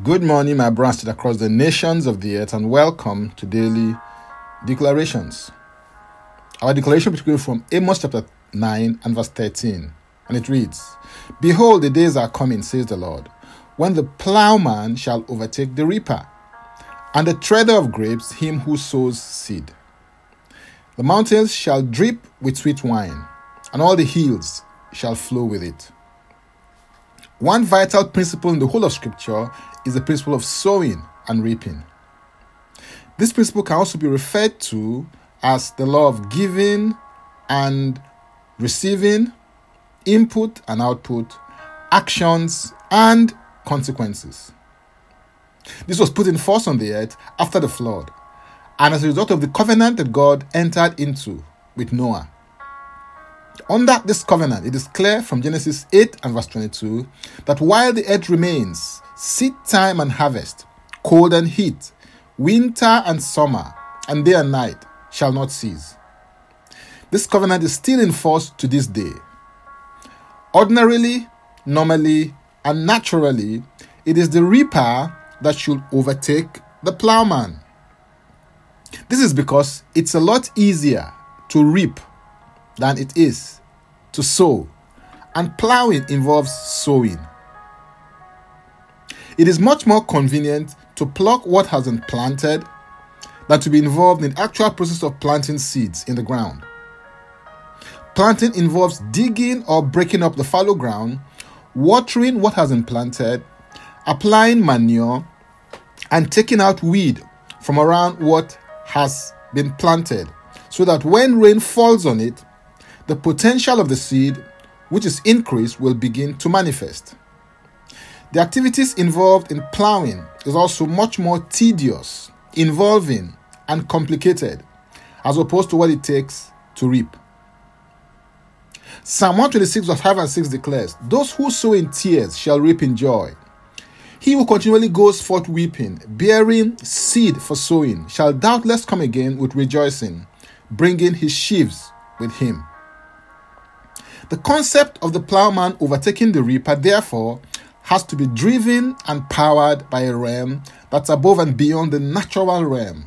Good morning, my brothers across the nations of the earth, and welcome to daily declarations. Our declaration is from Amos chapter 9 and verse 13, and it reads Behold, the days are coming, says the Lord, when the plowman shall overtake the reaper, and the treader of grapes him who sows seed. The mountains shall drip with sweet wine, and all the hills shall flow with it. One vital principle in the whole of Scripture is the principle of sowing and reaping. This principle can also be referred to as the law of giving and receiving, input and output, actions and consequences. This was put in force on the earth after the flood, and as a result of the covenant that God entered into with Noah. Under this covenant, it is clear from Genesis 8 and verse 22 that while the earth remains, seed time and harvest, cold and heat, winter and summer, and day and night shall not cease. This covenant is still in force to this day. Ordinarily, normally, and naturally, it is the reaper that should overtake the plowman. This is because it's a lot easier to reap than it is to sow, and plowing involves sowing. It is much more convenient to pluck what has been planted than to be involved in the actual process of planting seeds in the ground. Planting involves digging or breaking up the fallow ground, watering what has been planted, applying manure, and taking out weed from around what has been planted so that when rain falls on it, the potential of the seed, which is increased, will begin to manifest. The activities involved in plowing is also much more tedious, involving, and complicated as opposed to what it takes to reap. Psalm 126, verse 5 and 6 declares, Those who sow in tears shall reap in joy. He who continually goes forth weeping, bearing seed for sowing, shall doubtless come again with rejoicing, bringing his sheaves with him. The concept of the plowman overtaking the reaper, therefore, has to be driven and powered by a realm that's above and beyond the natural realm.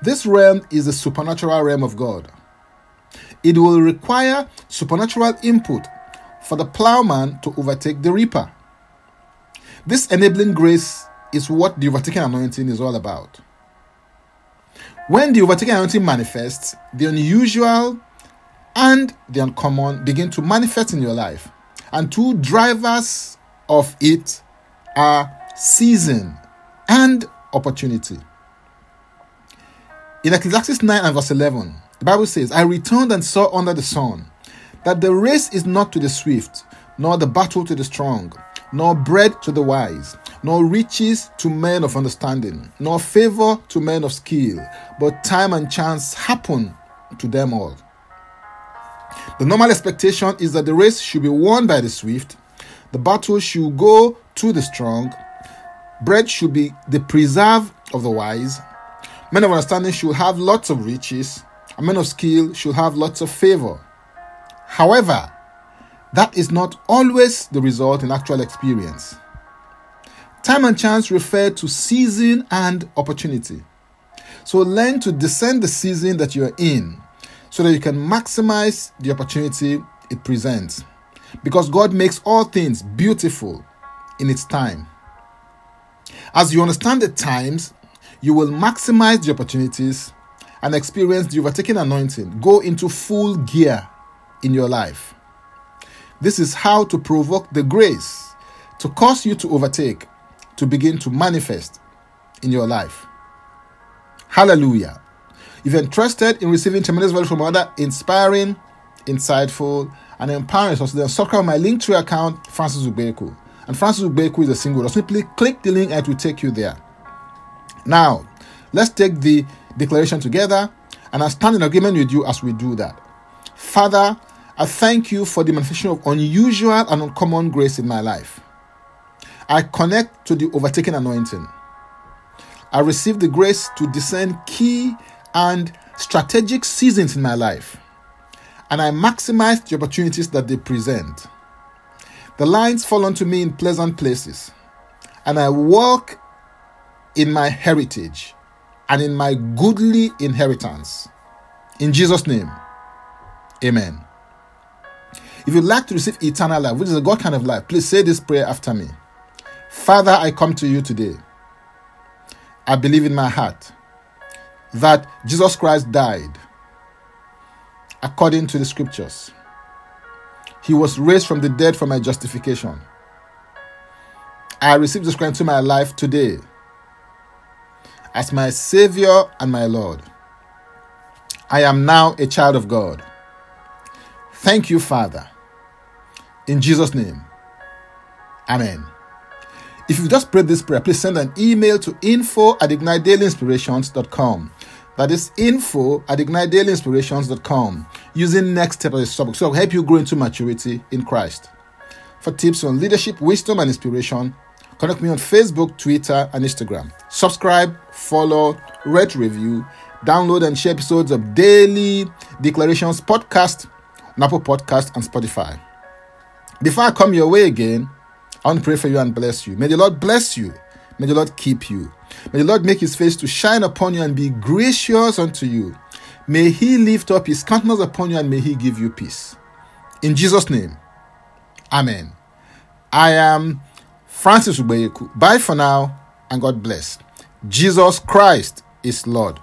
This realm is the supernatural realm of God. It will require supernatural input for the plowman to overtake the reaper. This enabling grace is what the overtaking anointing is all about. When the overtaking anointing manifests, the unusual and the uncommon begin to manifest in your life. And two drivers of it are season and opportunity. In Ecclesiastes 9 and verse 11, the Bible says, I returned and saw under the sun that the race is not to the swift, nor the battle to the strong, nor bread to the wise, nor riches to men of understanding, nor favor to men of skill, but time and chance happen to them all. The normal expectation is that the race should be won by the swift, the battle should go to the strong, bread should be the preserve of the wise, men of understanding should have lots of riches, and men of skill should have lots of favor. However, that is not always the result in actual experience. Time and chance refer to season and opportunity. So learn to discern the season that you are in so that you can maximize the opportunity it presents. Because God makes all things beautiful in its time. As you understand the times, you will maximize the opportunities and experience the overtaking anointing go into full gear in your life. This is how to provoke the grace to cause you to overtake to begin to manifest in your life. Hallelujah. If you're interested in receiving tremendous value from other inspiring, insightful, and empowering sources, then subscribe my Linktree account, Francis Ubeku. And Francis Ubeku is a single. So simply click the link and it will take you there. Now, let's take the declaration together, and I stand in agreement with you as we do that. Father, I thank you for the manifestation of unusual and uncommon grace in my life. I connect to the overtaking anointing. I receive the grace to discern key and strategic seasons in my life, and I maximize the opportunities that they present. The lines fall onto me in pleasant places. and I walk in my heritage and in my goodly inheritance. In Jesus' name, amen. If you'd like to receive eternal life, which is a God kind of life, please say this prayer after me. Father, I come to you today. I believe in my heart that Jesus Christ died according to the scriptures. He was raised from the dead for my justification. I receive this Christ into my life today as my Savior and my Lord. I am now a child of God. Thank you, Father. In Jesus' name. Amen. If you just prayed this prayer, please send an email to info at ignitedailyinspirations.com. That is info at ignitedailyinspirations.com using next step as a subject. So help you grow into maturity in Christ. For tips on leadership, wisdom, and inspiration, connect me on Facebook, Twitter, and Instagram. Subscribe, follow, rate, review, download, and share episodes of Daily Declarations podcast on Apple Podcast and Spotify. Before I come your way again, I want to pray for you and bless you. May the Lord bless you. May the Lord keep you. May the Lord make his face to shine upon you and be gracious unto you. May he lift up his countenance upon you and may he give you peace. In Jesus' name, Amen. I am Francis Ubeyeku. Bye for now and God bless. Jesus Christ is Lord.